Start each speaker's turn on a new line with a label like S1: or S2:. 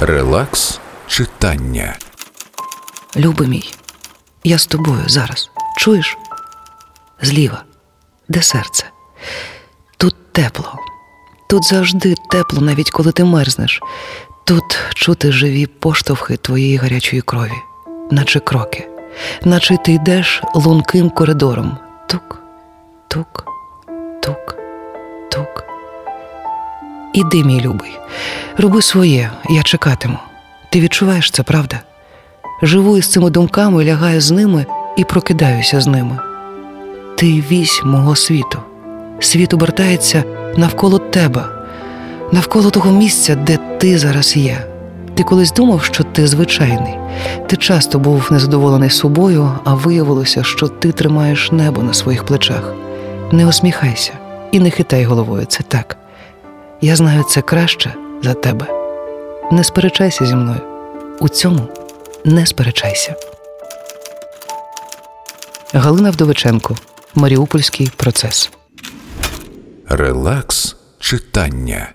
S1: Релакс читання.
S2: Любий мій, я з тобою зараз. Чуєш? Зліва, де серце? Тут тепло. Тут завжди тепло, навіть коли ти мерзнеш. Тут чути живі поштовхи твоєї гарячої крові, наче кроки, наче ти йдеш лунким коридором. Тук, тук, тук, тук. Іди, мій любий, роби своє, я чекатиму. Ти відчуваєш це, правда? Живу із цими думками, лягаю з ними і прокидаюся з ними. Ти вісь мого світу. Світ обертається навколо тебе, навколо того місця, де ти зараз є. Ти колись думав, що ти звичайний. Ти часто був незадоволений собою, а виявилося, що ти тримаєш небо на своїх плечах. Не усміхайся і не хитай головою. Це так. Я знаю це краще за тебе. Не сперечайся зі мною. У цьому не сперечайся. Галина Вдовиченко. Маріупольський процес.
S1: Релакс читання.